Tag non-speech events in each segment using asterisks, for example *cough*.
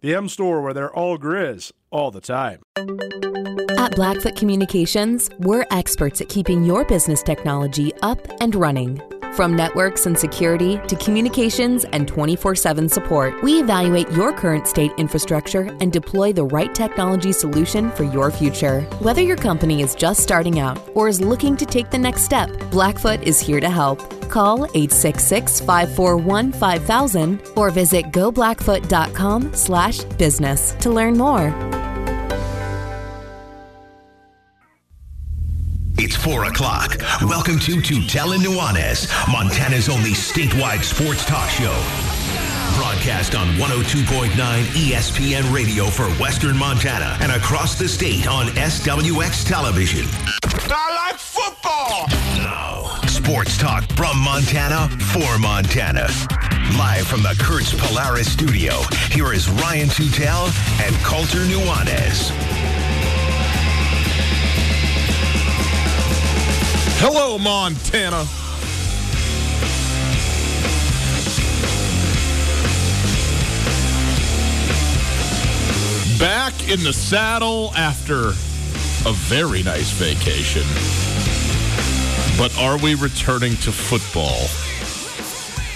The M Store, where they're all Grizz all the time. At Blackfoot Communications, we're experts at keeping your business technology up and running. From networks and security to communications and 24 7 support, we evaluate your current state infrastructure and deploy the right technology solution for your future. Whether your company is just starting out or is looking to take the next step, Blackfoot is here to help. Call 866 541 5000 or visit goblackfoot.com slash business to learn more. It's 4 o'clock. Welcome to Tutel and Nuanez, Montana's only statewide sports talk show. Broadcast on 102.9 ESPN radio for Western Montana and across the state on SWX television. I like football! Now, sports talk from Montana for Montana. Live from the Kurtz Polaris studio, here is Ryan Tutel and Colter Nuanez. Hello, Montana. Back in the saddle after a very nice vacation. But are we returning to football?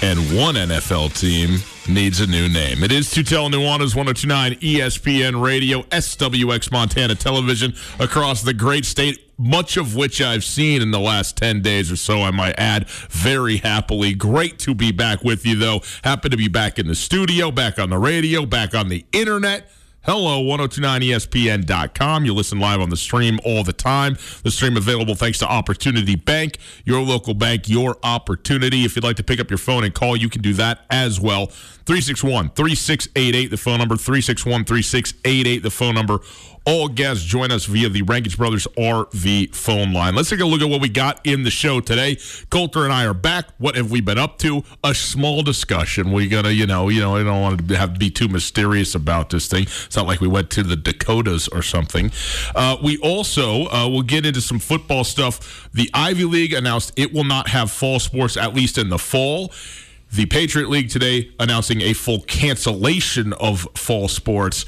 And one NFL team needs a new name. It is Tutel Nuanez 1029 ESPN Radio, SWX Montana Television across the great state much of which I've seen in the last 10 days or so, I might add, very happily. Great to be back with you, though. Happy to be back in the studio, back on the radio, back on the internet. Hello, 1029ESPN.com. You listen live on the stream all the time. The stream available thanks to Opportunity Bank, your local bank, your opportunity. If you'd like to pick up your phone and call, you can do that as well. 361 3688, the phone number, 361 3688, the phone number all guests join us via the Rankage Brothers RV phone line. Let's take a look at what we got in the show today. Colter and I are back. What have we been up to? A small discussion. We gotta, you know, you know, I don't want to have to be too mysterious about this thing. It's not like we went to the Dakotas or something. Uh, we also uh, will get into some football stuff. The Ivy League announced it will not have fall sports at least in the fall. The Patriot League today announcing a full cancellation of fall sports.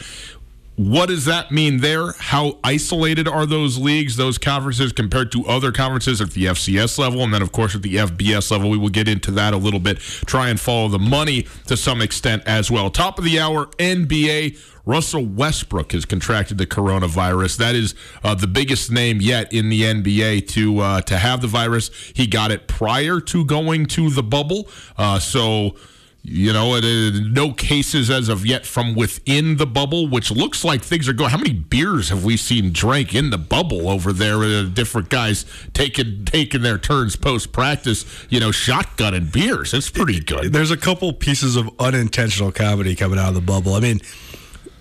What does that mean there? How isolated are those leagues, those conferences compared to other conferences at the FCS level? And then, of course, at the FBS level, we will get into that a little bit, try and follow the money to some extent as well. Top of the hour, NBA. Russell Westbrook has contracted the coronavirus. That is uh, the biggest name yet in the NBA to uh, to have the virus. He got it prior to going to the bubble, uh, so you know, no cases as of yet from within the bubble, which looks like things are going. How many beers have we seen drank in the bubble over there? Uh, different guys taking taking their turns post practice. You know, shotgun and beers. It's pretty good. There's a couple pieces of unintentional comedy coming out of the bubble. I mean,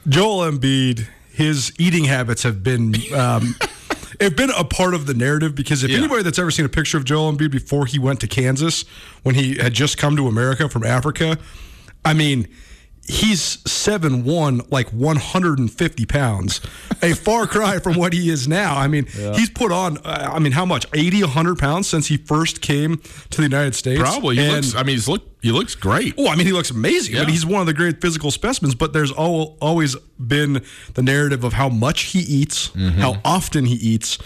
Joel Embiid, his eating habits have been. Um, *laughs* have been a part of the narrative because if yeah. anybody that's ever seen a picture of Joel Embiid before he went to Kansas, when he had just come to America from Africa, I mean, he's seven one, like 150 pounds, a far cry from what he is now. I mean, yeah. he's put on, uh, I mean, how much? 80, 100 pounds since he first came to the United States. Probably. He and, looks, I mean, he's look, he looks great. Oh, I mean, he looks amazing. Yeah. I mean, he's one of the great physical specimens. But there's all, always been the narrative of how much he eats, mm-hmm. how often he eats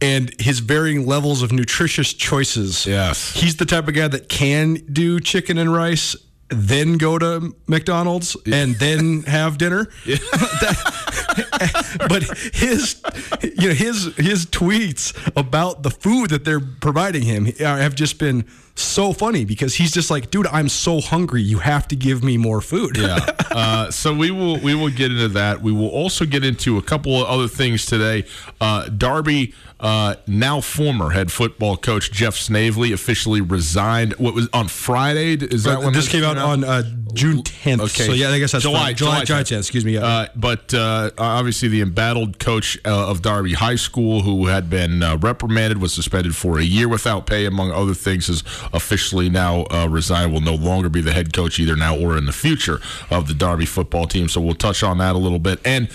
and his varying levels of nutritious choices. Yes. He's the type of guy that can do chicken and rice then go to McDonald's and then have dinner. Yeah. *laughs* *laughs* but his you know his his tweets about the food that they're providing him have just been so funny because he's just like, dude, I'm so hungry. You have to give me more food. yeah. *laughs* Uh, so we will we will get into that. We will also get into a couple of other things today. Uh, Darby uh, now former head football coach Jeff Snavely officially resigned. What was on Friday? Is that when this came out, out? on uh, June 10th? Okay, so yeah, I guess that's July, July, July 10th. Excuse me. Yeah. Uh, but uh, obviously, the embattled coach uh, of Darby High School, who had been uh, reprimanded, was suspended for a year without pay, among other things, has officially now resigned. Will no longer be the head coach either now or in the future of the Darby football team. So we'll touch on that a little bit and.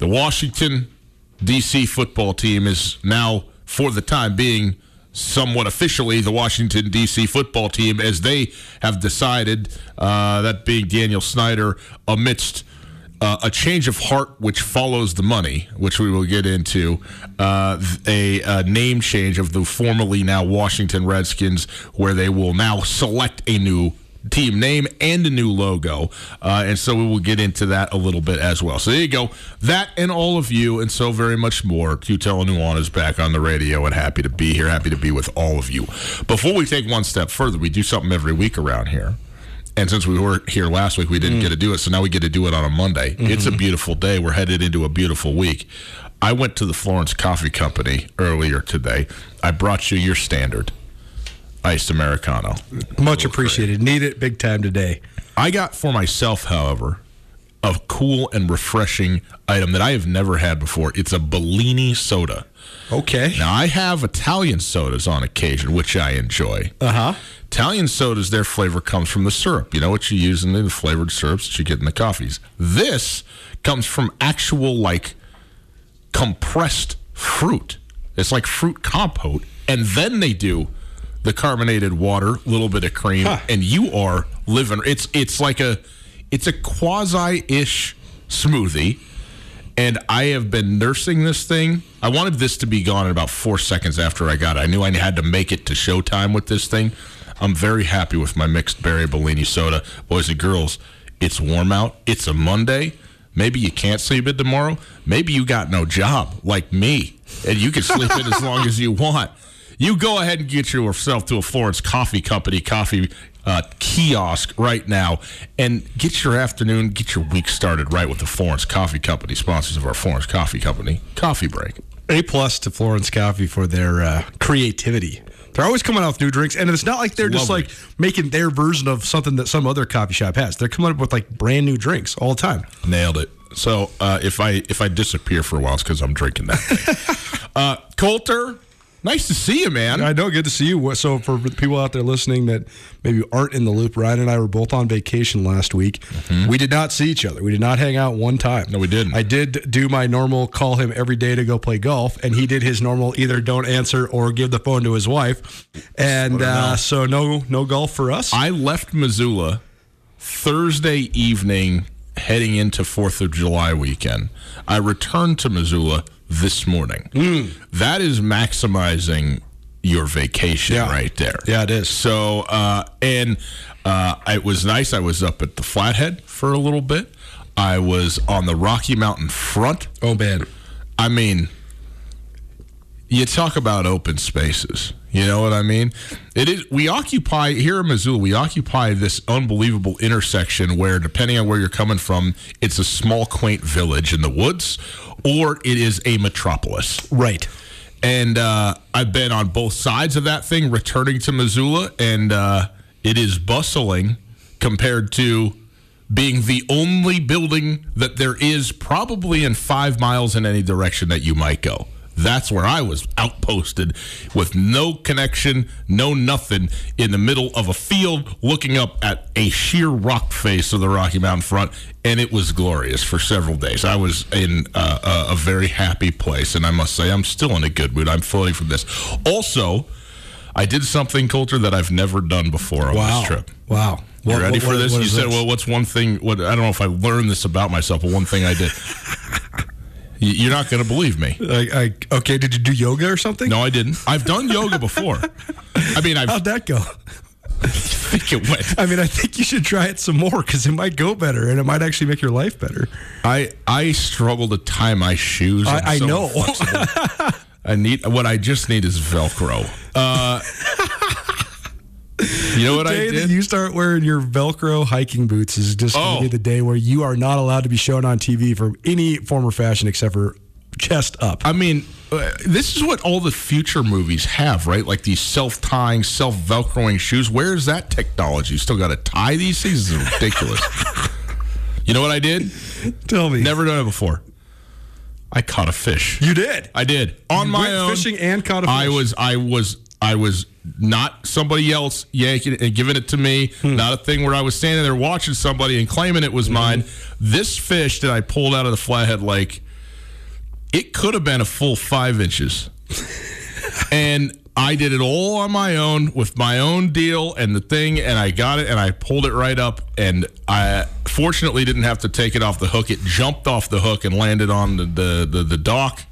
The Washington DC football team is now, for the time being, somewhat officially the Washington, D.C. football team, as they have decided, uh, that being Daniel Snyder, amidst uh, a change of heart which follows the money, which we will get into, uh, a, a, name change of the formerly now Washington Redskins, where they will now select a new team name and a new logo. Uh, and so we will get into that a little bit as well. So there you go. That and all of you, and so very much more. Tutel Nuanez back on the radio and happy to be here, happy to be with all of you. Before we take one step further, we do something every week around here. And since we weren't here last week, we didn't mm. get to do it. So now we get to do it on a Monday. Mm-hmm. It's a beautiful day. We're headed into a beautiful week. I went to the Florence Coffee Company earlier today. I brought you your standard iced Americano. Much appreciated. Need it big time today. I got for myself, however, a cool and refreshing item that I have never had before. It's a Bellini soda. Okay. Now, I have Italian sodas on occasion, which I enjoy. Uh huh. Italian sodas, their flavor comes from the syrup. You know what you use in the flavored syrups that you get in the coffees. This comes from actual, like, compressed fruit. It's like fruit compote. And then they do the carbonated water, a little bit of cream, huh. and you are living. It's it's like a it's a quasi ish smoothie, and I have been nursing this thing. I wanted this to be gone in about four seconds after I got it. I knew I had to make it to showtime with this thing. I'm very happy with my mixed berry Bellini soda, boys and girls. It's warm out. It's a Monday. Maybe you can't sleep in tomorrow. Maybe you got no job like me, and you can sleep in as long as you want you go ahead and get yourself to a Florence Coffee Company coffee uh, kiosk right now and get your afternoon, get your week started right with the Florence Coffee Company, sponsors of our Florence Coffee Company coffee break. A plus to Florence Coffee for their uh, creativity. They're always coming out with new drinks, and it's not like they're just like making their version of something that some other coffee shop has. They're coming up with like brand new drinks all the time. Nailed it. So uh, if I if I disappear for a while, it's because I'm drinking that. *laughs* uh, Colter, Nice to see you, man. I know. Good to see you. So, for people out there listening that maybe aren't in the loop, Ryan and I were both on vacation last week. Mm-hmm. We did not see each other. We did not hang out one time. No, we didn't. I did do my normal call him every day to go play golf, and he did his normal either don't answer or give the phone to his wife. And uh, so, no, no golf for us. I left Missoula Thursday evening, heading into Fourth of July weekend. I returned to Missoula this morning. Mm. That is maximizing your vacation yeah. right there. Yeah, it is. So, uh, and uh, it was nice. I was up at the Flathead for a little bit. I was on the Rocky Mountain front. Oh, man. I mean, you talk about open spaces. You know what I mean? It is. We occupy here in Missoula. We occupy this unbelievable intersection where, depending on where you're coming from, it's a small, quaint village in the woods, or it is a metropolis. Right. And uh, I've been on both sides of that thing, returning to Missoula, and uh, it is bustling compared to being the only building that there is probably in five miles in any direction that you might go. That's where I was outposted with no connection, no nothing in the middle of a field looking up at a sheer rock face of the Rocky Mountain front. And it was glorious for several days. I was in uh, a, a very happy place. And I must say, I'm still in a good mood. I'm floating from this. Also, I did something, Colter, that I've never done before on wow. this trip. Wow. You ready what, for this? You said, this? well, what's one thing? What I don't know if I learned this about myself, but one thing I did. You're not going to believe me. I, I, okay, did you do yoga or something? No, I didn't. I've done yoga before. I mean, I've, how'd that go? *laughs* I think it went. I mean, I think you should try it some more because it might go better and it might actually make your life better. I I struggle to tie my shoes. I, I so know. I need what I just need is Velcro. Uh, *laughs* you know what the day I did? That you start wearing your Velcro hiking boots is just oh. going to be the day where you are not allowed to be shown on TV for any form or fashion except for chest up. I mean, uh, this is what all the future movies have, right? Like these self-tying, self-velcroing shoes. Where is that technology? You still got to tie these things? This is ridiculous. *laughs* you know what I did? Tell me. Never done it before. I caught a fish. You did. I did on you my own. Fishing and caught a fish. I was. I was. I was not somebody else yanking it and giving it to me. Hmm. Not a thing where I was standing there watching somebody and claiming it was mm-hmm. mine. This fish that I pulled out of the Flathead Lake, it could have been a full five inches, *laughs* and I did it all on my own with my own deal and the thing, and I got it and I pulled it right up, and I fortunately didn't have to take it off the hook. It jumped off the hook and landed on the the, the, the dock.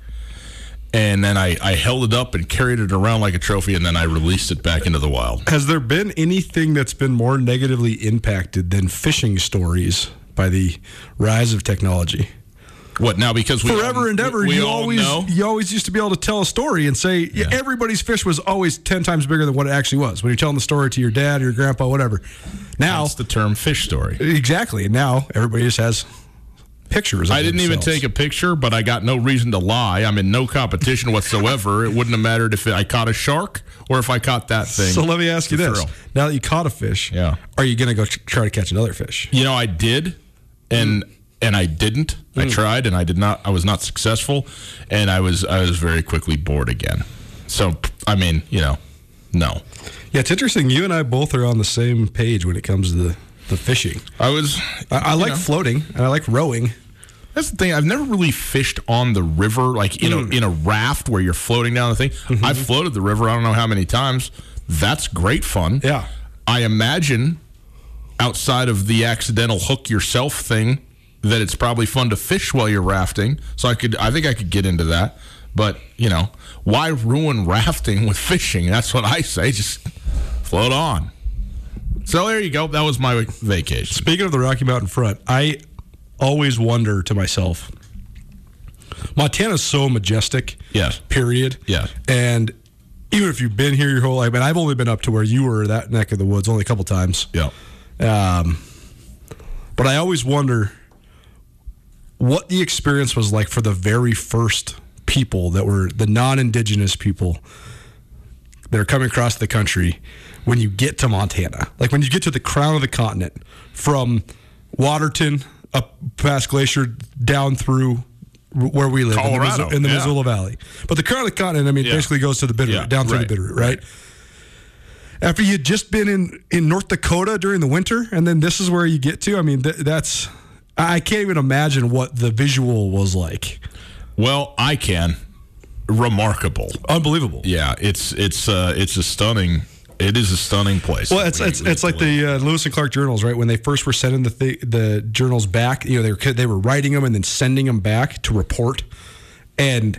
And then I, I held it up and carried it around like a trophy, and then I released it back into the wild. Has there been anything that's been more negatively impacted than fishing stories by the rise of technology? What now? Because we forever all, and ever, we, we you always know? you always used to be able to tell a story and say yeah. everybody's fish was always ten times bigger than what it actually was when you're telling the story to your dad or your grandpa, whatever. Now that's the term fish story. Exactly. And now everybody just has pictures. I didn't themselves. even take a picture, but I got no reason to lie. I'm in no competition whatsoever. it wouldn't have mattered if I caught a shark or if I caught that thing. So let me ask you this: thrill. Now that you caught a fish, yeah, are you going to go try to catch another fish? You know, I did, and. Mm and I didn't. Mm. I tried and I did not. I was not successful, and I was I was very quickly bored again. So I mean, you know, no. Yeah, it's interesting. You and I both are on the same page when it comes to the, the fishing. I was. I, I like know. floating and I like rowing. That's the thing. I've never really fished on the river, like in mm. a in a raft where you're floating down the thing. Mm-hmm. I've floated the river. I don't know how many times. That's great fun. Yeah. I imagine outside of the accidental hook yourself thing that it's probably fun to fish while you're rafting. So I could, I think I could get into that. But you know, why ruin *laughs* rafting with fishing? That's what I say. Just float on. So there you go. That was my vacation. Speaking of the Rocky Mountain front, I always wonder to myself. Montana's so majestic. Yes. Period. Yes. And even if you've been here your whole life, I mean, I've only been up to where you were that neck of the woods only a couple times. Yeah. Um, but I always wonder what the experience was like for the very first people that were the non-indigenous people that are coming across the country when you get to Montana. Like when you get to the crown of the continent from Waterton up past Glacier down through where we live Colorado, in the, in the yeah. Missoula Valley. But the crown of the continent, I mean, yeah. basically goes to the Bitterroot, yeah, down through right, the Bitterroot, right? right? After you'd just been in, in North Dakota during the winter, and then this is where you get to. I mean, th- that's I can't even imagine what the visual was like. Well, I can. Remarkable, unbelievable. Yeah, it's it's uh, it's a stunning. It is a stunning place. Well, it's it's, it's like the uh, Lewis and Clark journals, right? When they first were sending the th- the journals back, you know, they were they were writing them and then sending them back to report, and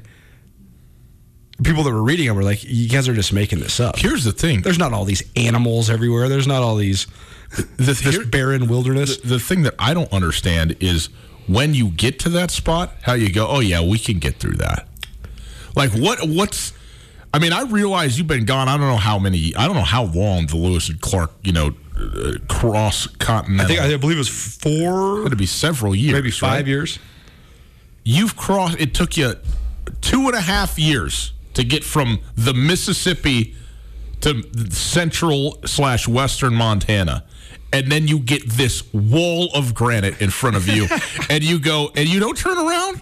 people that were reading them were like, "You guys are just making this up." Here's the thing: there's not all these animals everywhere. There's not all these the, this here, barren wilderness. The, the thing that I don't understand is when you get to that spot, how you go, oh yeah, we can get through that. Like what? What's? I mean, I realize you've been gone. I don't know how many. I don't know how long the Lewis and Clark, you know, uh, cross continental. I think I believe it was four. It'd be several years, maybe five right? years. You've crossed. It took you two and a half years to get from the Mississippi to central slash western Montana and then you get this wall of granite in front of you, *laughs* and you go, and you don't turn around.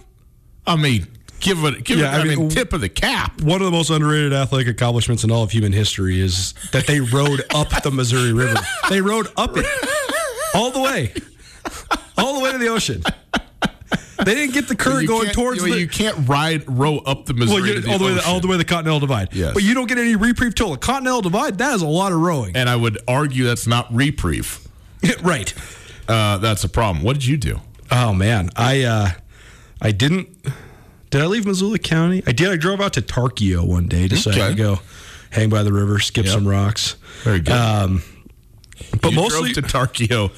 I mean, give it, give yeah, it, I, I mean, mean, tip of the cap. One of the most underrated athletic accomplishments in all of human history is that they rode up the Missouri River. They rode up it all the way, all the way to the ocean. They didn't get the current going towards. You, the, you can't ride row up the Missouri well, the all the way all the way to the Continental Divide. Yes. but you don't get any reprieve till the Continental Divide. That is a lot of rowing. And I would argue that's not reprieve. *laughs* right. Uh, that's a problem. What did you do? Oh man, I uh, I didn't. Did I leave Missoula County? I did. I drove out to Tarkio one day, decided okay. to go hang by the river, skip yep. some rocks. Very good. Um, but you mostly to Tarkio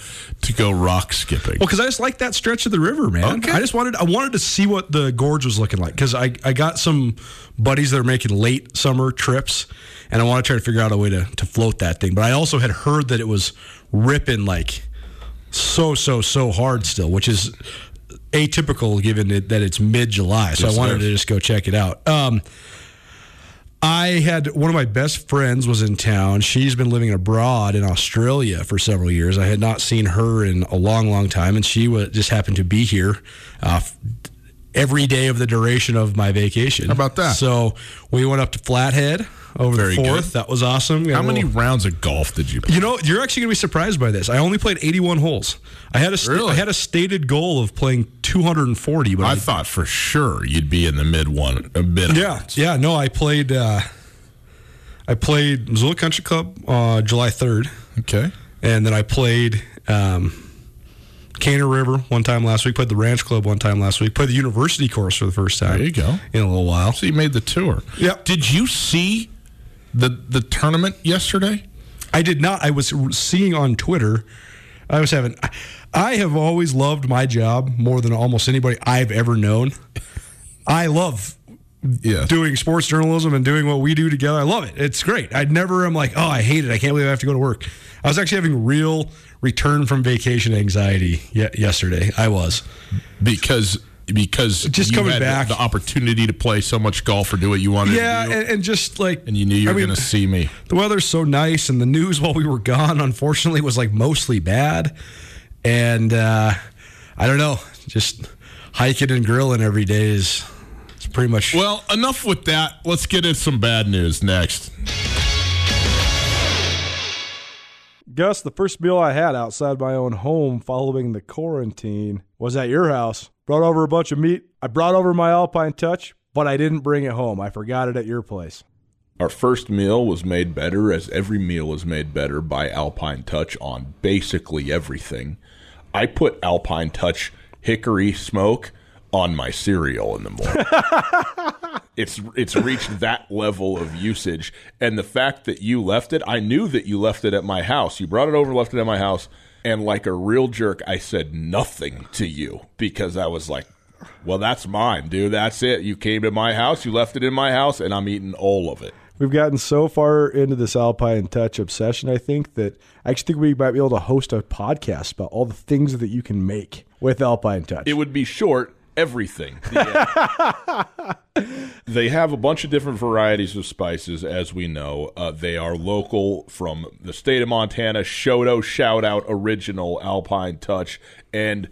to go rock skipping. Well, because I just like that stretch of the river, man. Okay. I just wanted I wanted to see what the gorge was looking like because I, I got some buddies that are making late summer trips, and I want to try to figure out a way to to float that thing. But I also had heard that it was ripping like so so so hard still, which is atypical given it, that it's mid July. So yes, I wanted to just go check it out. Um, I had one of my best friends was in town. She's been living abroad in Australia for several years. I had not seen her in a long, long time, and she was, just happened to be here uh, every day of the duration of my vacation. How about that? So we went up to Flathead over Very the fourth. Good. That was awesome. How many rounds of golf did you play? You know, you're actually going to be surprised by this. I only played 81 holes. I had a st- really? I had a stated goal of playing 240, but I, I, thought for sure you'd be in the mid one, a bit. Yeah, yeah. No, I played. Uh, I played Missoula Country Club uh, July 3rd. Okay, and then I played. Um, Canyon River one time last week. Played the Ranch Club one time last week. Played the University course for the first time. There you go. In a little while. So you made the tour. Yep. Did you see the the tournament yesterday? I did not. I was seeing on Twitter. I was having. I have always loved my job more than almost anybody I've ever known. I love yeah. doing sports journalism and doing what we do together. I love it. It's great. I never am like, oh, I hate it. I can't believe I have to go to work. I was actually having real return from vacation anxiety yesterday. I was because because just coming back, the, the, opportunity to play so much golf or do what you wanted yeah, to do. And, and just like, and you knew you were going to see me. The weather's so nice, and the news while we were gone, unfortunately, was like mostly bad. And uh, I don't know, just hiking and grilling every day is it's pretty much. Well, enough with that. Let's get into some bad news next. Gus, the first meal I had outside my own home following the quarantine was at your house. Brought over a bunch of meat. I brought over my Alpine Touch, but I didn't bring it home. I forgot it at your place. Our first meal was made better, as every meal is made better by Alpine Touch on basically everything. I put Alpine Touch hickory smoke on my cereal in the morning. *laughs* it's it's reached that level of usage, and the fact that you left it, I knew that you left it at my house. You brought it over, left it at my house. And like a real jerk, I said nothing to you because I was like, well, that's mine, dude. That's it. You came to my house, you left it in my house, and I'm eating all of it. We've gotten so far into this Alpine Touch obsession, I think, that I actually think we might be able to host a podcast about all the things that you can make with Alpine Touch. It would be short everything. The, *laughs* they have a bunch of different varieties of spices, as we know. Uh, they are local from the state of Montana. Shoto shout out original Alpine Touch, and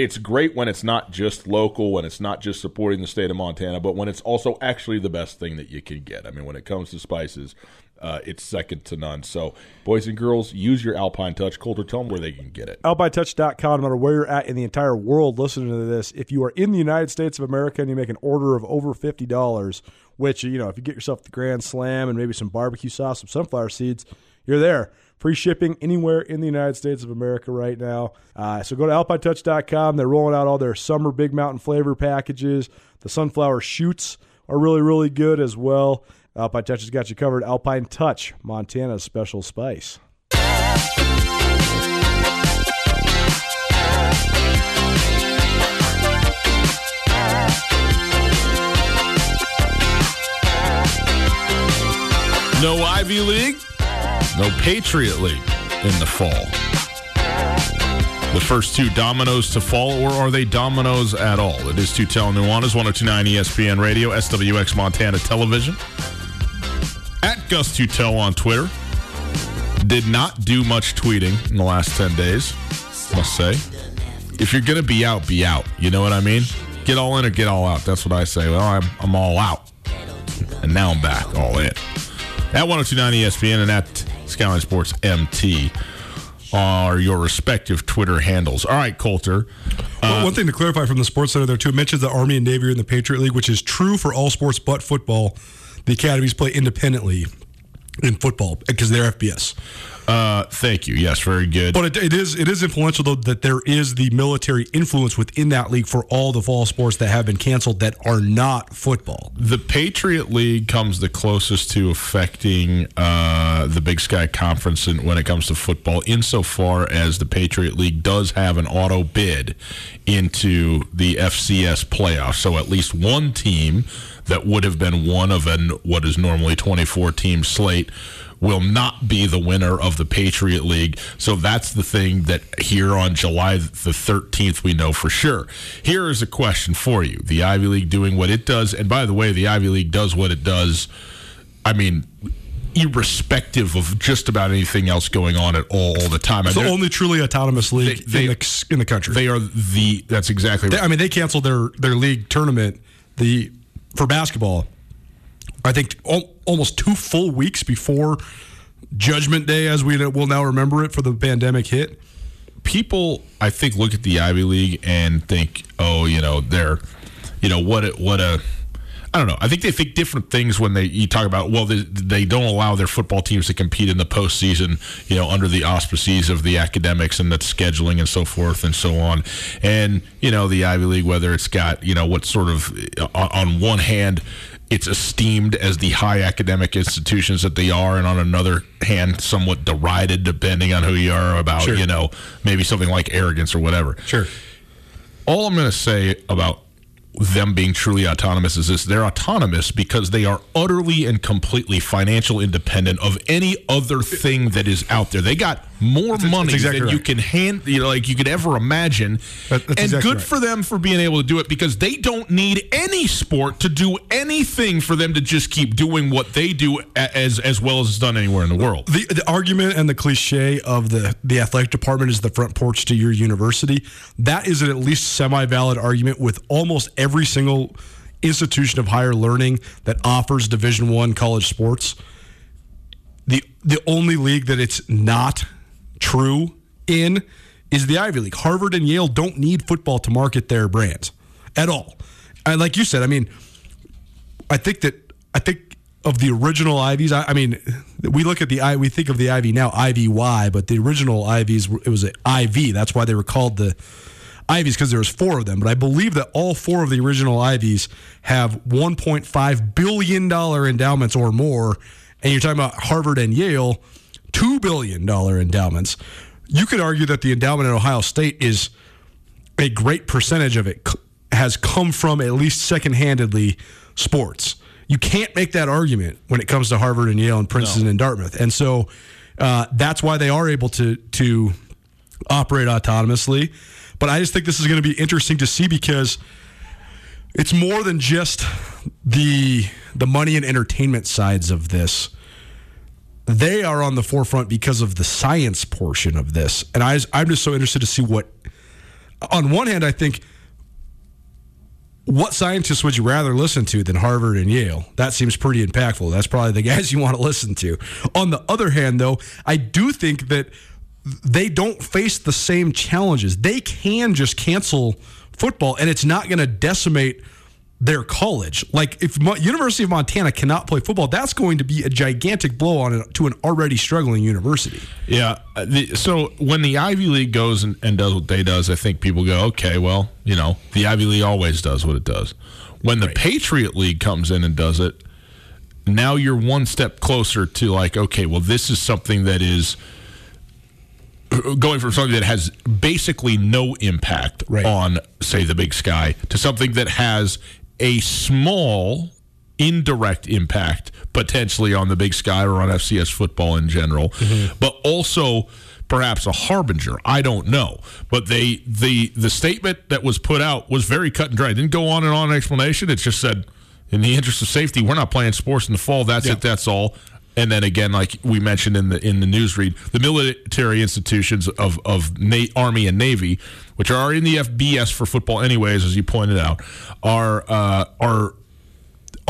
it's great when it's not just local, when it's not just supporting the state of Montana, but when it's also actually the best thing that you can get. I mean, when it comes to spices, uh, it's second to none. So, boys and girls, use your Alpine Touch. Colter, tell them where they can get it. AlpineTouch.com, no matter where you're at in the entire world listening to this, if you are in the United States of America and you make an order of over $50, which, you know, if you get yourself the Grand Slam and maybe some barbecue sauce, some sunflower seeds, you're there. Free shipping anywhere in the United States of America right now. Uh, so go to alpinetouch.com. They're rolling out all their summer Big Mountain flavor packages. The sunflower shoots are really, really good as well. Alpine Touch has got you covered. Alpine Touch, Montana's special spice. No Ivy League, no Patriot League in the fall. The first two dominoes to fall, or are they dominoes at all? It is Tutel Nuanez, 1029 ESPN Radio, SWX Montana Television at Gus Tutel on Twitter. Did not do much tweeting in the last 10 days, must say. If you're going to be out, be out. You know what I mean? Get all in or get all out. That's what I say. Well, I'm, I'm all out. And now I'm back all in. At 1029 ESPN and at Skyline Sports MT are your respective Twitter handles. All right, Colter. Well, uh, one thing to clarify from the Sports Center there, too, it mentions the Army and Navy are in the Patriot League, which is true for all sports but football. The academies play independently in football because they're FBS. Uh, thank you. Yes, very good. But it, it is it is influential though that there is the military influence within that league for all the fall sports that have been canceled that are not football. The Patriot League comes the closest to affecting uh, the Big Sky Conference when it comes to football, insofar as the Patriot League does have an auto bid into the FCS playoffs. So at least one team that would have been one of an what is normally 24 team slate will not be the winner of the Patriot League. So that's the thing that here on July the 13th we know for sure. Here is a question for you. The Ivy League doing what it does and by the way the Ivy League does what it does I mean irrespective of just about anything else going on at all all the time. It's the only truly autonomous league they, they, in, the, in the country. They are the that's exactly right. They, I mean they canceled their their league tournament the for basketball, I think almost two full weeks before Judgment Day, as we will now remember it, for the pandemic hit. People, I think, look at the Ivy League and think, oh, you know, they're, you know, what what a I don't know. I think they think different things when they you talk about well they, they don't allow their football teams to compete in the postseason, you know, under the auspices of the academics and the scheduling and so forth and so on. And you know the Ivy League, whether it's got you know what sort of uh, on one hand it's esteemed as the high academic institutions that they are, and on another hand, somewhat derided depending on who you are about, sure. you know, maybe something like arrogance or whatever. Sure. All I'm going to say about them being truly autonomous is this they're autonomous because they are utterly and completely financial independent of any other thing that is out there. They got more that's, money that's exactly than right. you can hand you know, like you could ever imagine. That, and exactly good right. for them for being able to do it because they don't need any sport to do anything for them to just keep doing what they do as as well as it's done anywhere in the world. The, the argument and the cliche of the the athletic department is the front porch to your university. That is an at least semi valid argument with almost every single institution of higher learning that offers Division One college sports. The the only league that it's not true in is the Ivy League. Harvard and Yale don't need football to market their brands at all. And like you said, I mean, I think that I think of the original Ivies. I, I mean, we look at the I we think of the Ivy now IVY, but the original Ivies it was an IV. That's why they were called the Ivies because there was four of them. But I believe that all four of the original Ivies have 1.5 billion dollar endowments or more. And you're talking about Harvard and Yale, two billion dollar endowments. You could argue that the endowment at Ohio State is a great percentage of it has come from at least second-handedly sports. You can't make that argument when it comes to Harvard and Yale and Princeton no. and Dartmouth, and so uh, that's why they are able to to operate autonomously. But I just think this is going to be interesting to see because it's more than just the the money and entertainment sides of this. They are on the forefront because of the science portion of this, and I, I'm just so interested to see what. On one hand, I think what scientists would you rather listen to than Harvard and Yale? That seems pretty impactful. That's probably the *laughs* guys you want to listen to. On the other hand, though, I do think that they don't face the same challenges. They can just cancel football, and it's not going to decimate their college. Like if Mo- University of Montana cannot play football, that's going to be a gigantic blow on to an already struggling university. Yeah. Uh, the, so when the Ivy League goes and, and, does what they does, I think people go, okay, well, you know, the Ivy League always does what it does. When the right. Patriot League comes in and does it, now you're one step closer to like, okay, well, this is something that is going from something that has basically no impact right. on, say, the big sky to something that has a small indirect impact potentially on the big sky or on FCS football in general, mm-hmm. but also perhaps a harbinger. I don't know, but they the the statement that was put out was very cut and dry. It didn't go on and on an explanation. It just said, in the interest of safety, we're not playing sports in the fall. That's yeah. it. That's all. And then again, like we mentioned in the in the news read, the military institutions of of Na- Army and Navy, which are in the FBS for football, anyways, as you pointed out, are uh, are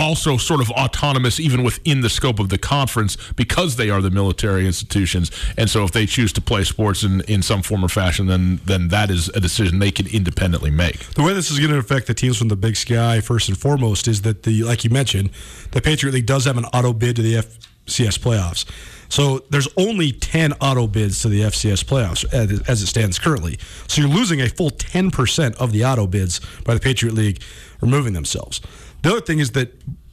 also sort of autonomous even within the scope of the conference because they are the military institutions. And so if they choose to play sports in, in some form or fashion then then that is a decision they can independently make. The way this is going to affect the teams from the big sky first and foremost is that the like you mentioned the patriot league does have an auto bid to the fcs playoffs so there's only 10 auto bids to the FCS playoffs uh, as it stands currently. So you're losing a full 10% of the auto bids by the Patriot League removing themselves. The other thing is that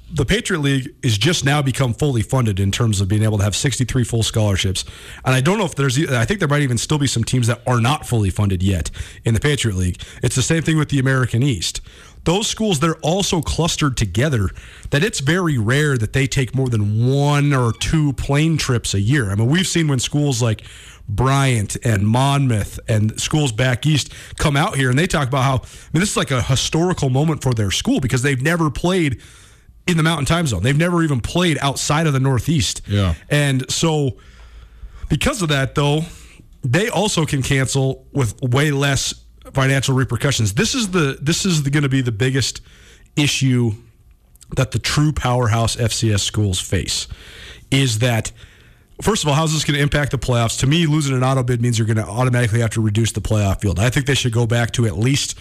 the Patriot League is just now become fully funded in terms of being able to have 63 full scholarships. And I don't know if there's, I think there might even still be some teams that are not fully funded yet in the Patriot League. It's the same thing with the American East. Those schools, they're also clustered together that it's very rare that they take more than one or two plane trips a year. I mean, we've seen when schools like Bryant and Monmouth and schools back east come out here and they talk about how I mean this is like a historical moment for their school because they've never played in the Mountain Time Zone. They've never even played outside of the Northeast. Yeah. And so because of that though, they also can cancel with way less financial repercussions. This is the this is going to be the biggest issue that the true powerhouse FCS schools face is that First of all, how's this going to impact the playoffs? To me, losing an auto bid means you're going to automatically have to reduce the playoff field. I think they should go back to at least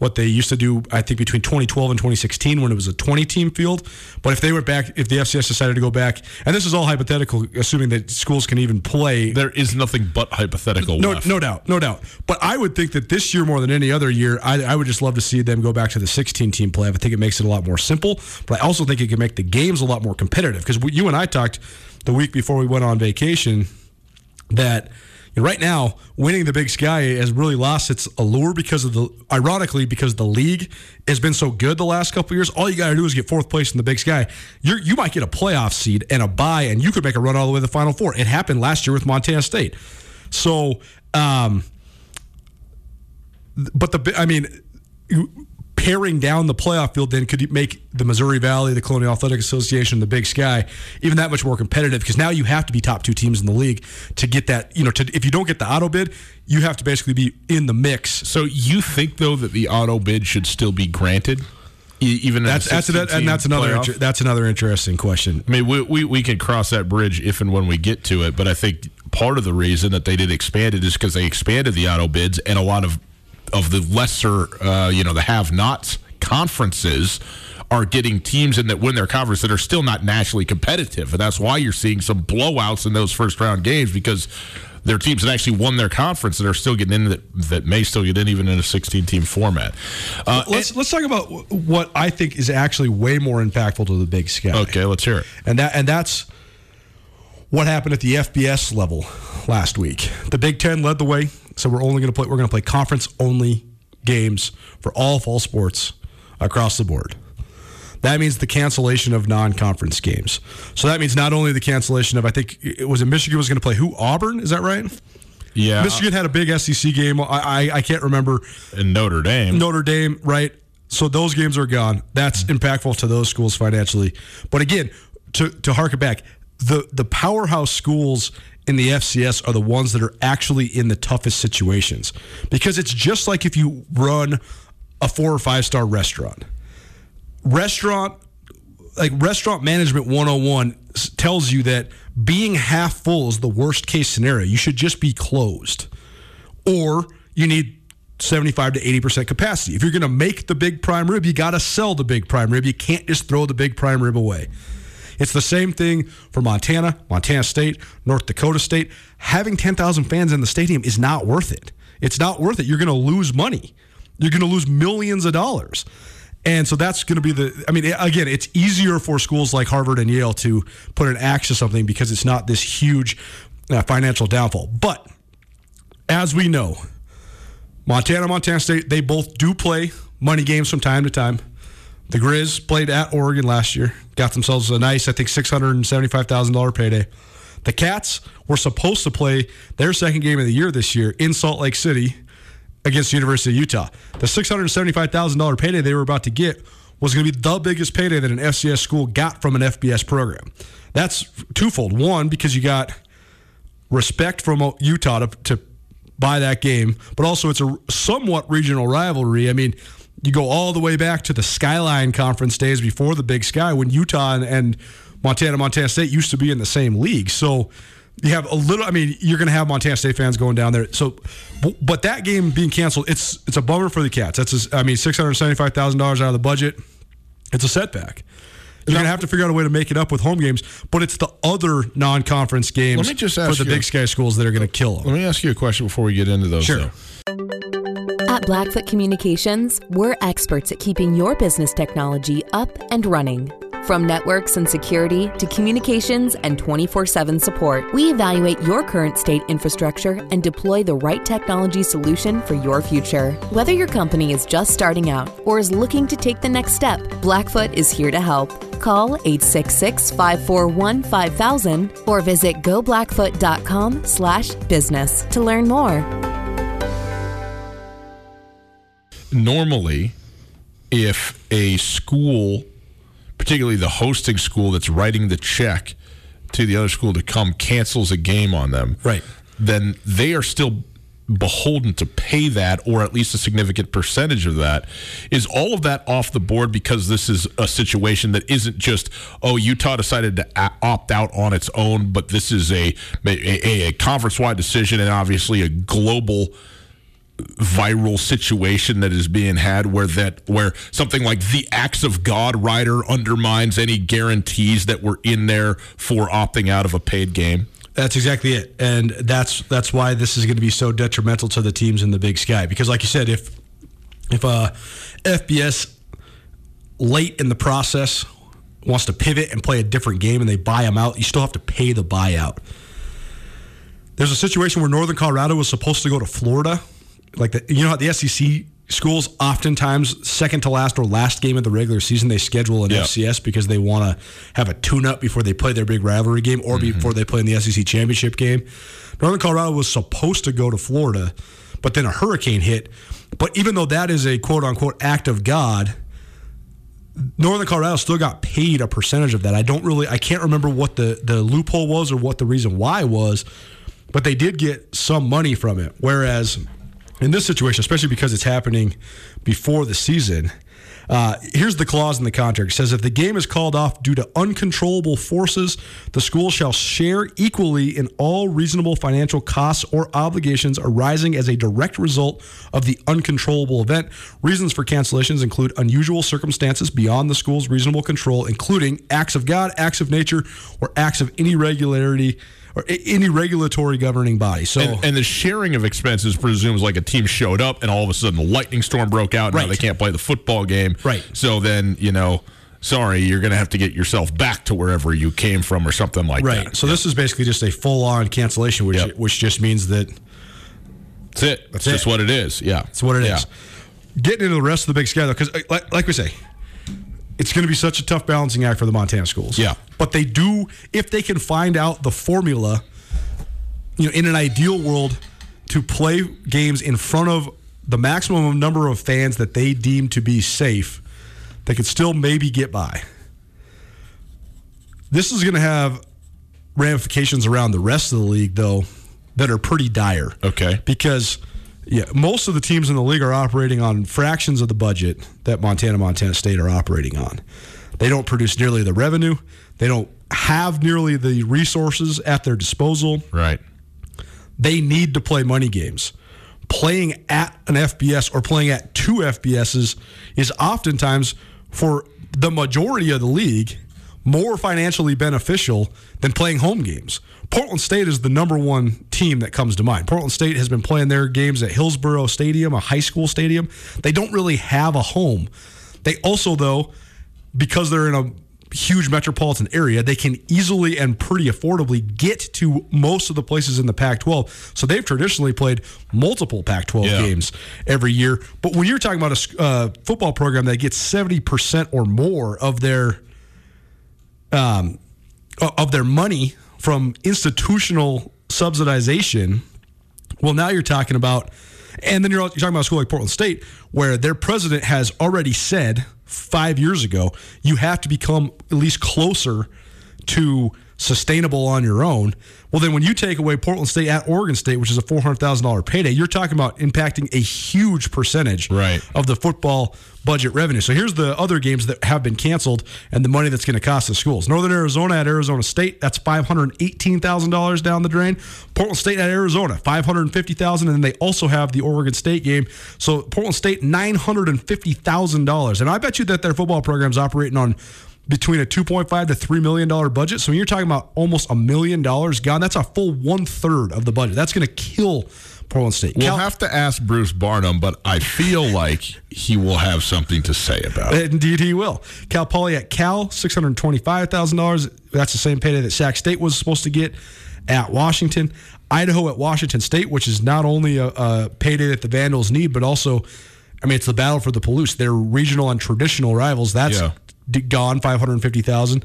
what they used to do, I think, between 2012 and 2016 when it was a 20 team field. But if they went back, if the FCS decided to go back, and this is all hypothetical, assuming that schools can even play. There is nothing but hypothetical. No, left. no doubt, no doubt. But I would think that this year more than any other year, I, I would just love to see them go back to the 16 team play. I think it makes it a lot more simple, but I also think it can make the games a lot more competitive because you and I talked the week before we went on vacation that right now winning the big sky has really lost its allure because of the ironically because the league has been so good the last couple years. All you got to do is get fourth place in the big sky. You you might get a playoff seed and a bye and you could make a run all the way to the final four. It happened last year with montana state. So um, but the i mean paring down the playoff field then could make the Missouri Valley, the Colonial Athletic Association, the Big Sky even that much more competitive because now you have to be top two teams in the league to get that. You know, to, if you don't get the auto bid, you have to basically be in the mix. So you think though that the auto bid should still be granted? even that's that's and that's another inter- that's another interesting question. I mean, we, we we can cross that bridge if and when we get to it, but I think part of the reason that they did expand it is because they expanded the auto bids, and a lot of of the lesser, uh, you know, the have-nots conferences are getting teams in that win their conference that are still not nationally competitive, and that's why you're seeing some blowouts in those first round games because there are teams that actually won their conference that are still getting in that, that may still get in even in a 16 team format. Uh, let's and, let's talk about what I think is actually way more impactful to the Big Sky. Okay, let's hear it. And that and that's what happened at the FBS level last week. The Big Ten led the way so we're only going to play. We're going to play conference only games for all fall sports across the board. That means the cancellation of non-conference games. So that means not only the cancellation of I think it was in Michigan was going to play who Auburn is that right? Yeah, Michigan had a big SEC game. I, I, I can't remember. In Notre Dame. Notre Dame, right? So those games are gone. That's impactful to those schools financially. But again, to to harken back, the the powerhouse schools in the FCS are the ones that are actually in the toughest situations because it's just like if you run a four or five star restaurant. Restaurant like restaurant management 101 tells you that being half full is the worst case scenario. You should just be closed. Or you need 75 to 80% capacity. If you're going to make the big prime rib, you got to sell the big prime rib. You can't just throw the big prime rib away. It's the same thing for Montana, Montana State, North Dakota State. Having 10,000 fans in the stadium is not worth it. It's not worth it. You're going to lose money. You're going to lose millions of dollars. And so that's going to be the. I mean, again, it's easier for schools like Harvard and Yale to put an axe to something because it's not this huge uh, financial downfall. But as we know, Montana, Montana State, they both do play money games from time to time. The Grizz played at Oregon last year, got themselves a nice, I think, $675,000 payday. The Cats were supposed to play their second game of the year this year in Salt Lake City against the University of Utah. The $675,000 payday they were about to get was going to be the biggest payday that an FCS school got from an FBS program. That's twofold. One, because you got respect from Utah to, to buy that game, but also it's a somewhat regional rivalry. I mean, you go all the way back to the Skyline Conference days before the Big Sky when Utah and, and Montana, Montana State used to be in the same league. So you have a little. I mean, you're going to have Montana State fans going down there. So, but that game being canceled, it's it's a bummer for the Cats. That's a, I mean, six hundred seventy five thousand dollars out of the budget. It's a setback. You're going to have to figure out a way to make it up with home games, but it's the other non-conference games let me just ask for the you, Big Sky schools that are going to kill them. Let me ask you a question before we get into those. Sure. At Blackfoot Communications, we're experts at keeping your business technology up and running. From networks and security to communications and 24 7 support, we evaluate your current state infrastructure and deploy the right technology solution for your future. Whether your company is just starting out or is looking to take the next step, Blackfoot is here to help. Call 866 541 5000 or visit goblackfoot.com slash business to learn more. Normally, if a school particularly the hosting school that's writing the check to the other school to come cancels a game on them, right? Then they are still beholden to pay that or at least a significant percentage of that is all of that off the board because this is a situation that isn't just oh utah decided to opt out on its own but this is a a, a conference-wide decision and obviously a global viral situation that is being had where that where something like the acts of God rider undermines any guarantees that were in there for opting out of a paid game? That's exactly it, and that's that's why this is going to be so detrimental to the teams in the Big Sky. Because, like you said, if if uh, FBS late in the process wants to pivot and play a different game and they buy them out, you still have to pay the buyout. There's a situation where Northern Colorado was supposed to go to Florida like the, you know how the SEC schools oftentimes second to last or last game of the regular season they schedule an FCS because they want to have a tune up before they play their big rivalry game or mm-hmm. before they play in the SEC championship game. Northern Colorado was supposed to go to Florida, but then a hurricane hit. But even though that is a quote unquote act of God, Northern Colorado still got paid a percentage of that. I don't really I can't remember what the the loophole was or what the reason why was, but they did get some money from it. Whereas in this situation, especially because it's happening before the season, uh, here's the clause in the contract. It says if the game is called off due to uncontrollable forces, the school shall share equally in all reasonable financial costs or obligations arising as a direct result of the uncontrollable event. Reasons for cancellations include unusual circumstances beyond the school's reasonable control, including acts of God, acts of nature, or acts of any irregularity or any regulatory governing body. So and, and, the sharing of expenses presumes like a team showed up and all of a sudden the lightning storm broke out. And right. Now they can't play the football game. Right. So then you know. Sorry, you're going to have to get yourself back to wherever you came from, or something like right. that. Right. So this is basically just a full-on cancellation, which yep. which just means that that's it. That's, that's just it. what it is. Yeah, that's what it yeah. is. Getting into the rest of the big schedule, because uh, like, like we say, it's going to be such a tough balancing act for the Montana schools. Yeah. But they do, if they can find out the formula, you know, in an ideal world, to play games in front of the maximum number of fans that they deem to be safe, they could still maybe get by. This is going to have ramifications around the rest of the league, though, that are pretty dire. Okay. Because yeah, most of the teams in the league are operating on fractions of the budget that Montana, Montana State are operating on. They don't produce nearly the revenue. They don't have nearly the resources at their disposal. Right. They need to play money games. Playing at an FBS or playing at two FBSs is oftentimes for the majority of the league more financially beneficial than playing home games. Portland State is the number one team that comes to mind. Portland State has been playing their games at Hillsboro Stadium, a high school stadium. They don't really have a home. They also, though, because they're in a huge metropolitan area, they can easily and pretty affordably get to most of the places in the Pac 12. So they've traditionally played multiple Pac 12 yeah. games every year. But when you're talking about a uh, football program that gets 70% or more of their um, of their money from institutional subsidization. Well, now you're talking about, and then you're, you're talking about a school like Portland State, where their president has already said five years ago. You have to become at least closer to sustainable on your own. Well, then when you take away Portland State at Oregon State, which is a four hundred thousand dollar payday, you're talking about impacting a huge percentage right. of the football budget revenue. So here's the other games that have been canceled and the money that's going to cost the schools. Northern Arizona at Arizona State, that's five hundred eighteen thousand dollars down the drain. Portland State at Arizona, five hundred fifty thousand, and then they also have the Oregon State game. So Portland State nine hundred and fifty thousand dollars, and I bet you that their football program's operating on between a 2.5 to 3 million dollar budget. So when you're talking about almost a million dollars gone, that's a full one third of the budget. That's going to kill Portland State. We'll Cal- have to ask Bruce Barnum, but I feel like he will have something to say about it. Indeed, he will. Cal Poly at Cal, six hundred twenty-five thousand dollars. That's the same payday that Sac State was supposed to get at Washington. Idaho at Washington State, which is not only a, a payday that the Vandals need, but also, I mean, it's the battle for the Palouse. They're regional and traditional rivals. That's yeah gone 550,000.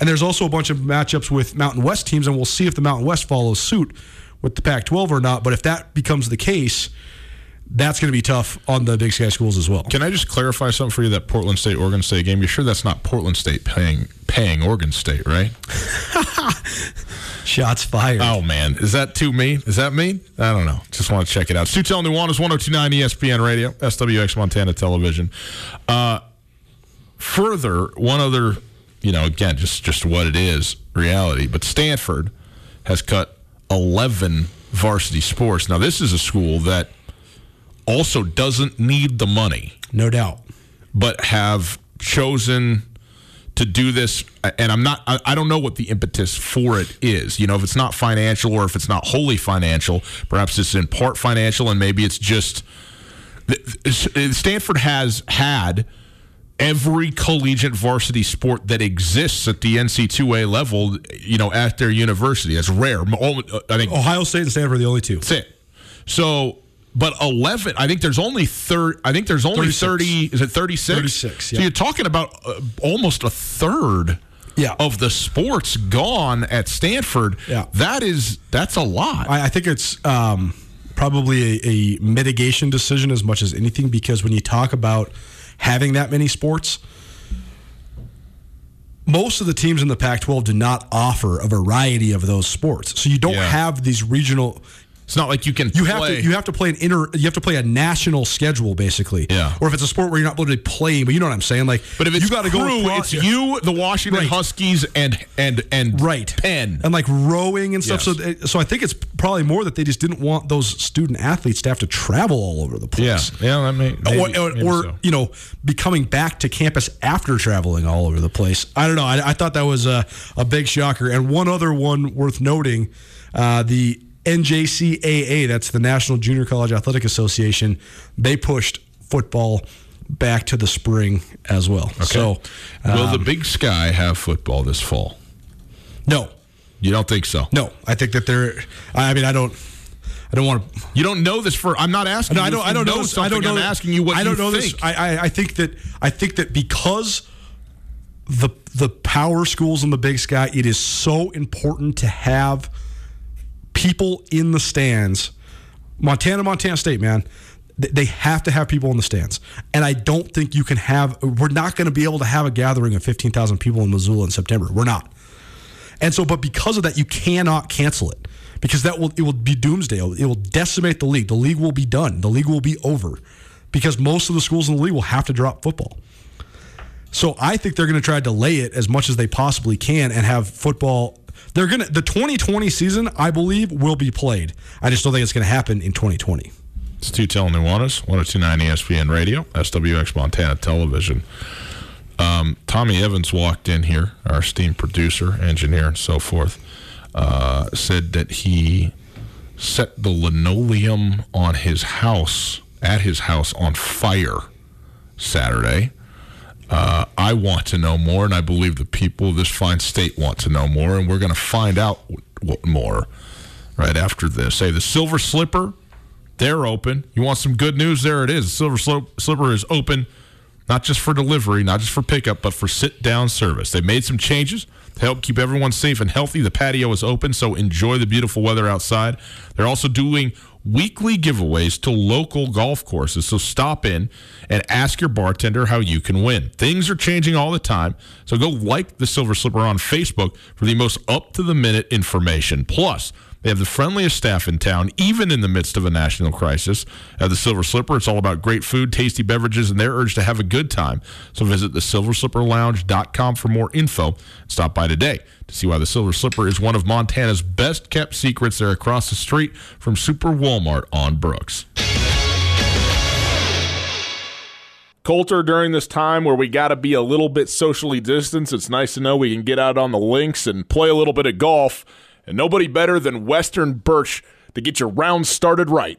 And there's also a bunch of matchups with Mountain West teams, and we'll see if the Mountain West follows suit with the Pac 12 or not. But if that becomes the case, that's going to be tough on the Big Sky schools as well. Can I just clarify something for you? That Portland State Oregon State game. You're sure that's not Portland State paying paying Oregon State, right? *laughs* Shots fired. Oh man, is that too mean? Is that mean? I don't know. Just want to check it out. Tell Nuanez 1029 ESPN Radio, SWX Montana Television. Uh, Further, one other, you know, again, just just what it is, reality. But Stanford has cut 11 varsity sports. Now, this is a school that also doesn't need the money, no doubt, but have chosen to do this and i'm not I, don't know what the impetus for it is you know if it's not financial or if it's not wholly financial perhaps it's in part financial and maybe it's just stanford has had every collegiate varsity sport that exists at the NC2A level, you know, at their university. That's rare. I think Ohio State and Stanford are the only two. That's it. So, but 11, I think there's only third. I think there's only 30. Is it 36? 36. So you're talking about uh, almost a third. Yeah. of the sports gone at Stanford. Yeah. that is that's a lot. I, I think it's um, probably a, a mitigation decision as much as anything because when you talk about having that many sports. Most of the teams in the Pac 12 do not offer a variety of those sports. So you don't yeah. have these regional it's not like you can. You play. have to. You have to play an inter. You have to play a national schedule, basically. Yeah. Or if it's a sport where you're not literally playing, but you know what I'm saying. Like, but if it's you got to go, it's you, the Washington right. Huskies, and and and right Penn, and like rowing and stuff. Yes. So, so I think it's probably more that they just didn't want those student athletes to have to travel all over the place. Yeah. Yeah. That may, maybe, or, or, or so. you know, be coming back to campus after traveling all over the place. I don't know. I, I thought that was a, a big shocker. And one other one worth noting. Uh, the NJCAA, that's the National Junior College Athletic Association, they pushed football back to the spring as well. Okay. So, um, will the um, Big Sky have football this fall? No. You don't think so? No, I think that they're. I mean, I don't. I don't want to. You don't know this for. I'm not asking. No, I don't. I don't know. This, I don't know. I'm asking you what I don't know think. this. I, I, I think that. I think that because the the power schools in the Big Sky, it is so important to have people in the stands. Montana, Montana State, man, they have to have people in the stands. And I don't think you can have, we're not going to be able to have a gathering of 15,000 people in Missoula in September. We're not. And so, but because of that, you cannot cancel it because that will, it will be doomsday. It will decimate the league. The league will be done. The league will be over because most of the schools in the league will have to drop football. So I think they're going to try to delay it as much as they possibly can and have football they're gonna the 2020 season, I believe, will be played. I just don't think it's to happen in 2020. It's two telling Nuanez, 1029 ESPN Radio, SWX Montana Television. Um, Tommy Evans walked in here, our esteemed producer, engineer, and so forth, uh, said that he set the linoleum on his house, at his house, on fire Saturday. Uh, I want to know more, and I believe the people of this fine state want to know more, and we're going to find out what more right after this. Hey, the Silver Slipper, they're open. You want some good news? There it is. The Silver Slipper is open, not just for delivery, not just for pickup, but for sit down service. They made some changes. To help keep everyone safe and healthy, the patio is open, so enjoy the beautiful weather outside. They're also doing weekly giveaways to local golf courses. So stop in and ask your bartender how you can win. Things are changing all the time. So go like the Silver Slipper on Facebook for the most up to the minute information. Plus, they have the friendliest staff in town, even in the midst of a national crisis. At the Silver Slipper, it's all about great food, tasty beverages, and their urge to have a good time. So visit the thesilverslipperlounge.com for more info. Stop by today to see why the Silver Slipper is one of Montana's best kept secrets. They're across the street from Super Walmart on Brooks. Colter, during this time where we got to be a little bit socially distanced, it's nice to know we can get out on the links and play a little bit of golf. And nobody better than Western Birch to get your round started right.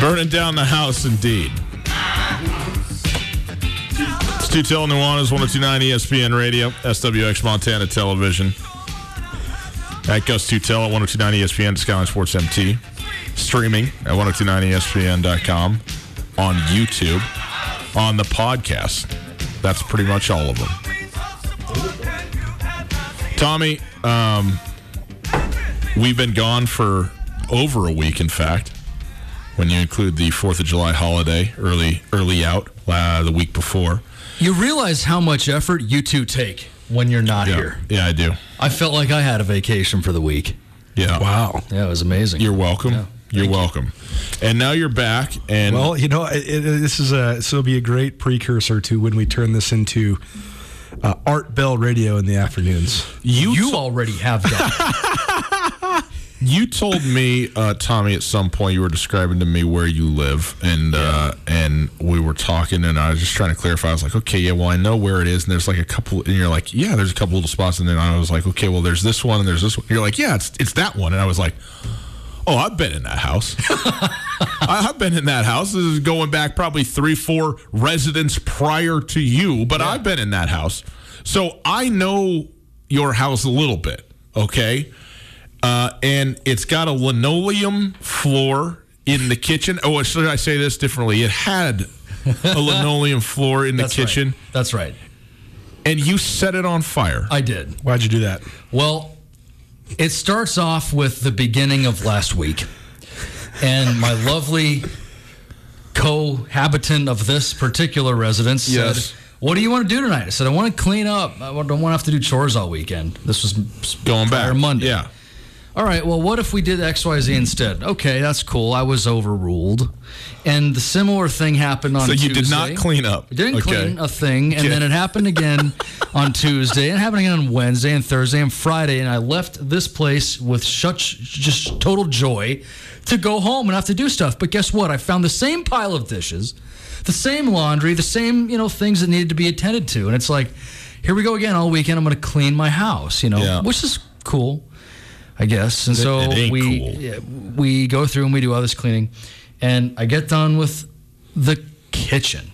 Burning down the house, indeed. It's Tutel Nuanez, 1029 ESPN Radio, SWX Montana Television. At Gus Tutel at 1029 ESPN, Skyline Sports MT. Streaming at 1029ESPN.com, on YouTube, on the podcast. That's pretty much all of them. Tommy, um, we've been gone for over a week, in fact when you include the Fourth of July holiday early early out uh, the week before. You realize how much effort you two take when you're not yeah. here. Yeah, I do. I felt like I had a vacation for the week. Yeah. Wow. Yeah, it was amazing. You're welcome. Yeah. You're welcome. You. And now you're back. And well, you know, it, it, this is a this will be a great precursor to when we turn this into uh, Art Bell Radio in the afternoons. You you t- already have that. *laughs* You told me, uh, Tommy, at some point you were describing to me where you live, and yeah. uh, and we were talking, and I was just trying to clarify. I was like, okay, yeah, well, I know where it is, and there's like a couple, and you're like, yeah, there's a couple little spots, and then I was like, okay, well, there's this one, and there's this one. You're like, yeah, it's it's that one, and I was like, oh, I've been in that house. *laughs* I, have been in that house. This is going back probably three, four residents prior to you, but yeah. I've been in that house, so I know your house a little bit. Okay. Uh, and it's got a linoleum floor in the kitchen. Oh, should I say this differently? It had a *laughs* linoleum floor in the That's kitchen. Right. That's right. And you set it on fire. I did. Why'd you do that? Well, it starts off with the beginning of last week. And my lovely cohabitant of this particular residence yes. said, what do you want to do tonight? I said, I want to clean up. I don't want to have to do chores all weekend. This was going back Monday. Yeah all right, well, what if we did XYZ instead? Okay, that's cool. I was overruled. And the similar thing happened on Tuesday. So you Tuesday. did not clean up. Didn't okay. clean a thing. And then it happened again *laughs* on Tuesday. And it happened again on Wednesday and Thursday and Friday. And I left this place with such just total joy to go home and have to do stuff. But guess what? I found the same pile of dishes, the same laundry, the same, you know, things that needed to be attended to. And it's like, here we go again all weekend. I'm going to clean my house, you know, yeah. which is cool. I guess. And so we cool. we go through and we do all this cleaning, and I get done with the kitchen.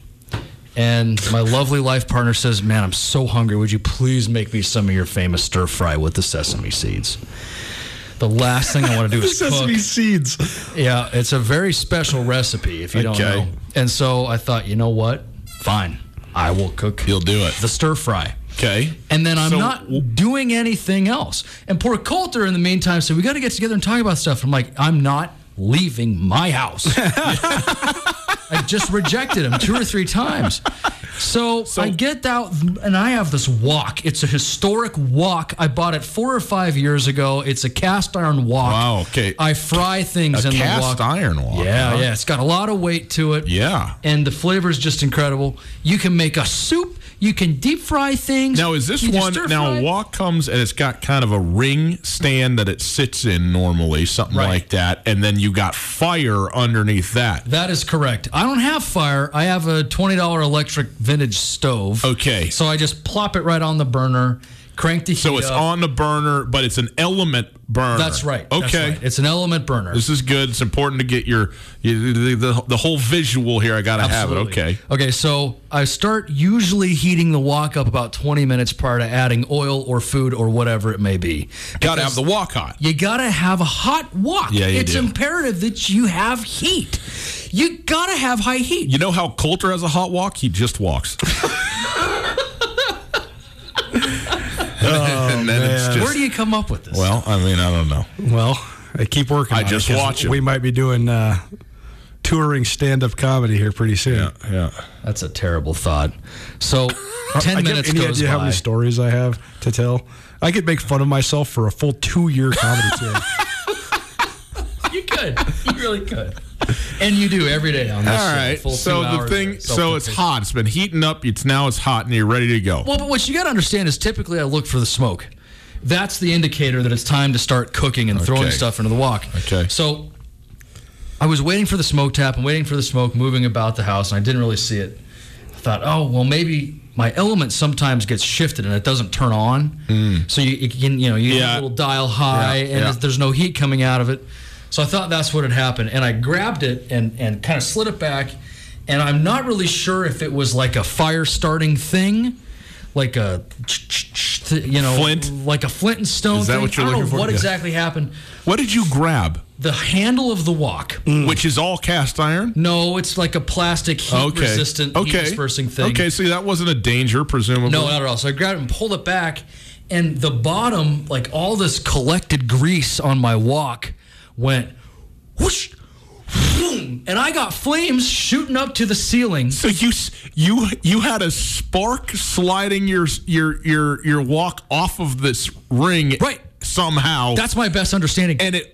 And my lovely life partner says, Man, I'm so hungry. Would you please make me some of your famous stir fry with the sesame seeds? The last thing I want to do *laughs* is Sesame cook. seeds. Yeah, it's a very special recipe if you don't Okay. know. And so I thought, you know what? Fine, I will cook. You'll do it. the stir fry. Okay. And then I'm So- not doing anything else. And poor Colter, in the meantime, said, We got to get together and talk about stuff. I'm like, I'm not leaving my house. *laughs* I just rejected him two or three times. So, I get out and I have this wok. It's a historic wok. I bought it four or five years ago. It's a cast iron wok. Wow, okay. I fry things A in the cast iron wok, Yeah, huh? yeah. It's got a lot of weight to it. Yeah. And the flavor is just incredible. You can make a soup. You can deep fry things. Now is this You one now a wok comes and it's got kind of a ring stand that it sits in normally, something Right. like that, and then you got fire underneath that. That is correct. I don't have fire. I have a twenty dollar electric vintage stove. Okay. So I just plop it right on the burner, crank the heat So it's up. on the burner, but it's an element burner. That's right. That's Okay. right. It's an element burner. This is good. It's important to get your, you, the, the the whole visual here. I got to have it. Okay. Okay, so I start usually heating the wok up about 20 minutes prior to adding oil or food or whatever it may be. Got to have the wok hot. You gotta have a hot wok. Yeah, you it's do. imperative that you have heat. You gotta have high heat. You know how Colter has a hot walk? He just walks. *laughs* and then it's just Where do you come up with this? well. I mean, I don't know. Well, I keep working. I on it just 'cause watch 'em. We might be doing uh, touring stand-up comedy here pretty soon. yeah. That's a terrible thought. So, I 10 get minutes any goes idea how by. many stories I have to tell? I could make fun of myself for a full two-year comedy tour. *laughs* You could. You really could. And you do every day on this All show, full So the thing, so it's hot. It's been heating up. It's now it's hot, and you're ready to go. Well, but what you got to understand is typically I look for the smoke. That's the indicator that it's time to start cooking and throwing stuff into the wok. Okay. So I was waiting for the smoke tap and waiting for the smoke moving about the house, and I didn't really see it. I thought, oh, well, maybe my element sometimes gets shifted and it doesn't turn on. Hmm. So you, you can, you know, you have Yeah. a little dial high Yeah, and yeah. there's- there's no heat coming out of it. So I thought that's what had happened. And I grabbed it and, and kind of slid it back. And I'm not really sure if it was like a fire starting thing, like a, you know, Flint? like a flint and stone Is that thing. what you're I don't looking know for? what Yeah. exactly happened. What did you grab? The handle of the wok. Mm. Which is all cast iron. No, it's like a plastic heat Okay. resistant, okay. heat dispersing thing. Okay. So that wasn't a danger, presumably. No, not at all. So I grabbed it and pulled it back, and the bottom, like all this collected grease on my wok, went whoosh, boom, and I got flames shooting up to the ceiling. So you you you had a spark sliding your your your your walk off of this ring Right. somehow. That's my best understanding. and it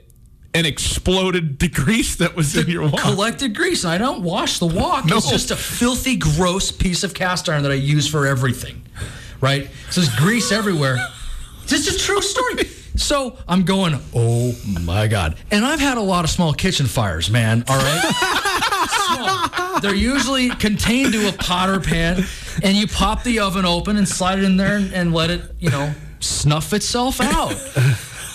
and exploded *laughs* the grease that was in your walk. collected grease. I don't wash the walk. No. It's just a filthy, gross piece of cast iron that I use for everything. Right? So there's grease everywhere. This is a true story. So I'm going, oh my God. And I've had a lot of small kitchen fires, man. All right? *laughs* Small. They're usually contained to a pot or pan, and you pop the oven open and slide it in there and, and let it, you know, snuff itself out.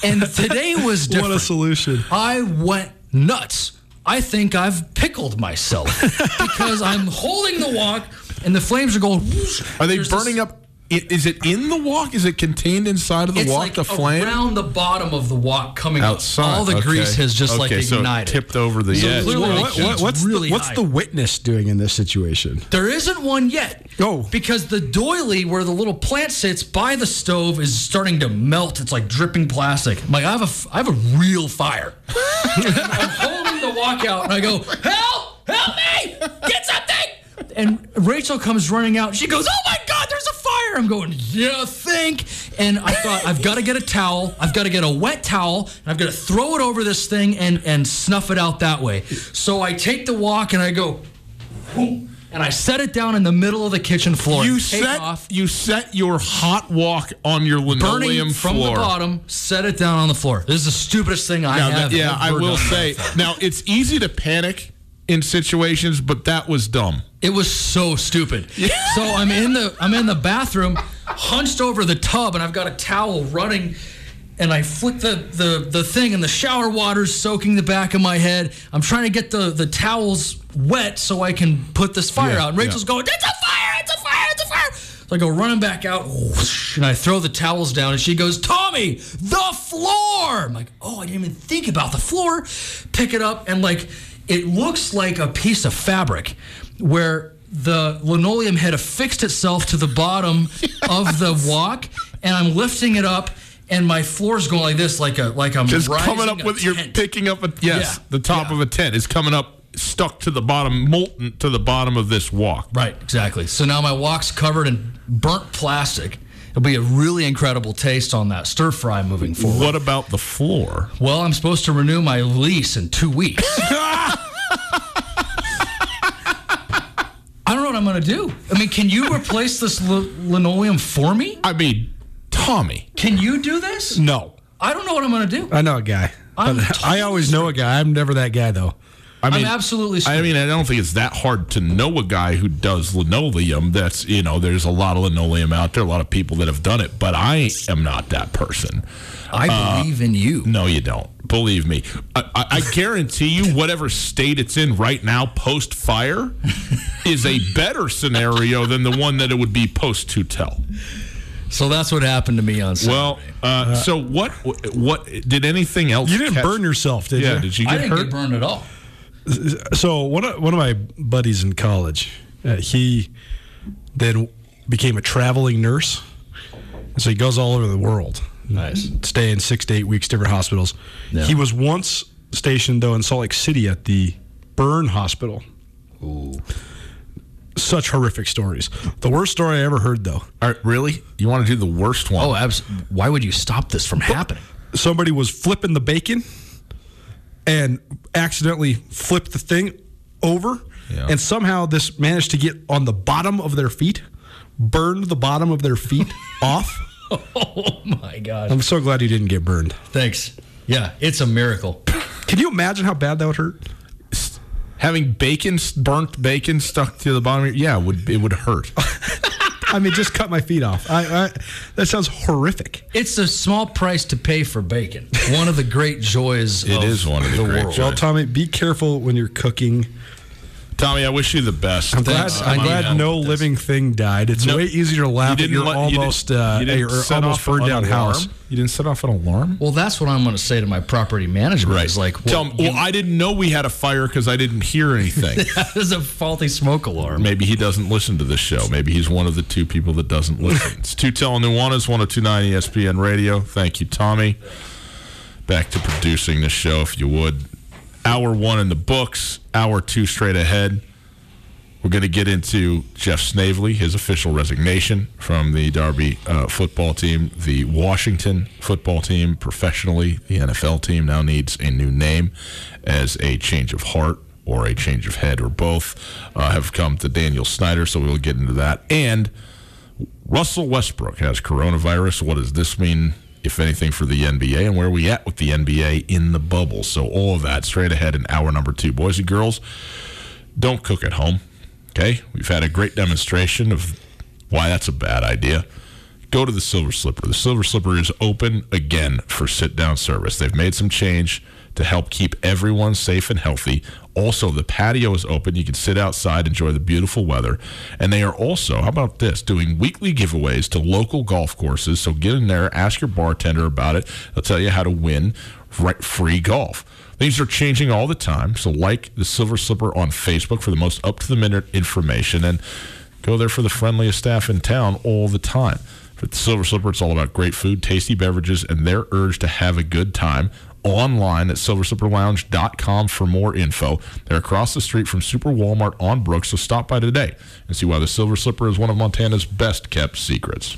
And today was different. What a solution! I went nuts. I think I've pickled myself because I'm holding the wok and the flames are going. whoosh. Are they There's burning this- up? I- Is it in the walk? Is it contained inside of the It's walk? like the flame around the bottom of the wok coming outside. Up. All the Okay. grease has just like Okay, so it ignited. tipped over the So edge. clearly what- What- what's really the, what's the witness doing in this situation? There isn't one yet. Oh. Because the doily where the little plant sits by the stove is starting to melt. It's like dripping plastic. I'm like, I have a, f- I have a real fire. *laughs* I'm holding the wok out and I go, help, help me, get something. And Rachel comes running out. She goes, oh my God, there's a fire. I'm going, yeah, think. And I thought, I've got to get a towel. I've got to get a wet towel and I've got to throw it over this thing and, and snuff it out that way. So I take the wok and I go, and I set it down in the middle of the kitchen floor. You set off, you set your hot walk on your linoleum burning from floor. the bottom, set it down on the floor. This is the stupidest thing I Now, have. that- yeah, I will say. Now it's easy to panic in situations, but that was dumb. It was so stupid. *laughs* So I'm in the I'm in the bathroom, hunched over the tub, and I've got a towel running, and I flick the the the thing, and the shower water's soaking the back of my head. I'm trying to get the the towels wet so I can put this fire Yeah, out. And Rachel's yeah. going, "It's a fire! It's a fire! It's a fire!" So I go running back out, whoosh, and I throw the towels down, and she goes, Tommy, the floor. I'm like, oh, I didn't even think about the floor. Pick it up, and like, it looks like a piece of fabric where the linoleum had affixed itself to the bottom *laughs* yes. of the walk, and I'm lifting it up and my floor's going like this, like a like I'm just coming up with you're picking up a yes, yeah. the top yeah. of a tent is coming up stuck to the bottom, molten to the bottom of this walk. Right, exactly. So now my walk's covered in burnt plastic. It'll be a really incredible taste on that stir fry moving forward. What about the floor? Well, I'm supposed to renew my lease in two weeks. *laughs* I don't know what I'm going to do. I mean, can you replace this linoleum for me? I mean, Tommy. Can you do this? No. I don't know what I'm going to do. I know a guy. *laughs* I always know a guy. I'm never that guy, though. I mean, I'm absolutely. I mean, I don't think it's that hard to know a guy who does linoleum. That's you know, there's a lot of linoleum out there, a lot of people that have done it, but I am not that person. I uh, believe in you. No, you don't. Believe me. I, I, I guarantee you, whatever state it's in right now, post fire, *laughs* is a better scenario than the one that it would be post Tutel. So that's what happened to me on Saturday. Well, uh, so what? What did anything else? You didn't catch? burn yourself, did yeah, you? Did you get I didn't hurt? get burned at all. So one of one of my buddies in college, uh, he then became a traveling nurse, and so he goes all over the world. Nice, staying six to eight weeks, different hospitals. Yeah. He was once stationed though in Salt Lake City at the burn hospital. Ooh such horrific stories. The worst story I ever heard, though. All right, really? You want to do the worst one? Oh, abs- why would you stop this from happening? Somebody was flipping the bacon and accidentally flipped the thing over, yeah. and somehow this managed to get on the bottom of their feet, burned the bottom of their feet *laughs* off. Oh my gosh! I'm so glad you didn't get burned. Thanks. Yeah, it's a miracle. Can you imagine how bad that would hurt? having bacon, burnt bacon stuck to the bottom. Of your, yeah, would it would hurt. *laughs* I mean, just cut my feet off. I, I, that sounds horrific. It's a small price to pay for bacon. One of the great joys. It is one of the, the great world. Joys. Well, Tommy, be careful when you're cooking Tommy, I wish you the best. I'm glad, uh, I'm glad no living thing died. It's way easier to laugh you at your let, almost, you uh, you almost burned down house. You didn't set off an alarm? Well, that's what I'm going to say to my property management. Right. Is like, well, Tell well, I didn't know we had a fire because I didn't hear anything. *laughs* that is a faulty smoke alarm. Maybe he doesn't listen to this show. Maybe he's one of the two people that doesn't listen. it's Tutel and Nuanez, 1029 ESPN Radio. Thank you, Tommy. Back to producing this show, if you would. Hour one in the books, hour two straight ahead. We're going to get into Jeff Snavely, his official resignation from the Darby uh, football team. The Washington football team, professionally, the NFL team now needs a new name as a change of heart or a change of head or both uh, have come to Daniel Snyder, so we'll get into that. And Russell Westbrook has coronavirus. What does this mean, if anything, for the NBA? And where we at with the NBA in the bubble? So, all of that straight ahead in hour number two. Boys and girls, don't cook at home. Okay, we've had a great demonstration of why that's a bad idea. Go to the Silver Slipper. The Silver Slipper is open again for sit down service. They've made some change to help keep everyone safe and healthy. Also, the patio is open. You can sit outside, enjoy the beautiful weather. And they are also, how about this, doing weekly giveaways to local golf courses. So get in there, ask your bartender about it. They'll tell you how to win free golf. Things are changing all the time. So, like the Silver Slipper on Facebook for the most up to the minute information and go there for the friendliest staff in town all the time. For the Silver Slipper, it's all about great food, tasty beverages, and their urge to have a good time. Online at silverslipperlounge.com for more info. They're across the street from Super Walmart on Brooks, so stop by today and see why the Silver Slipper is one of Montana's best kept secrets.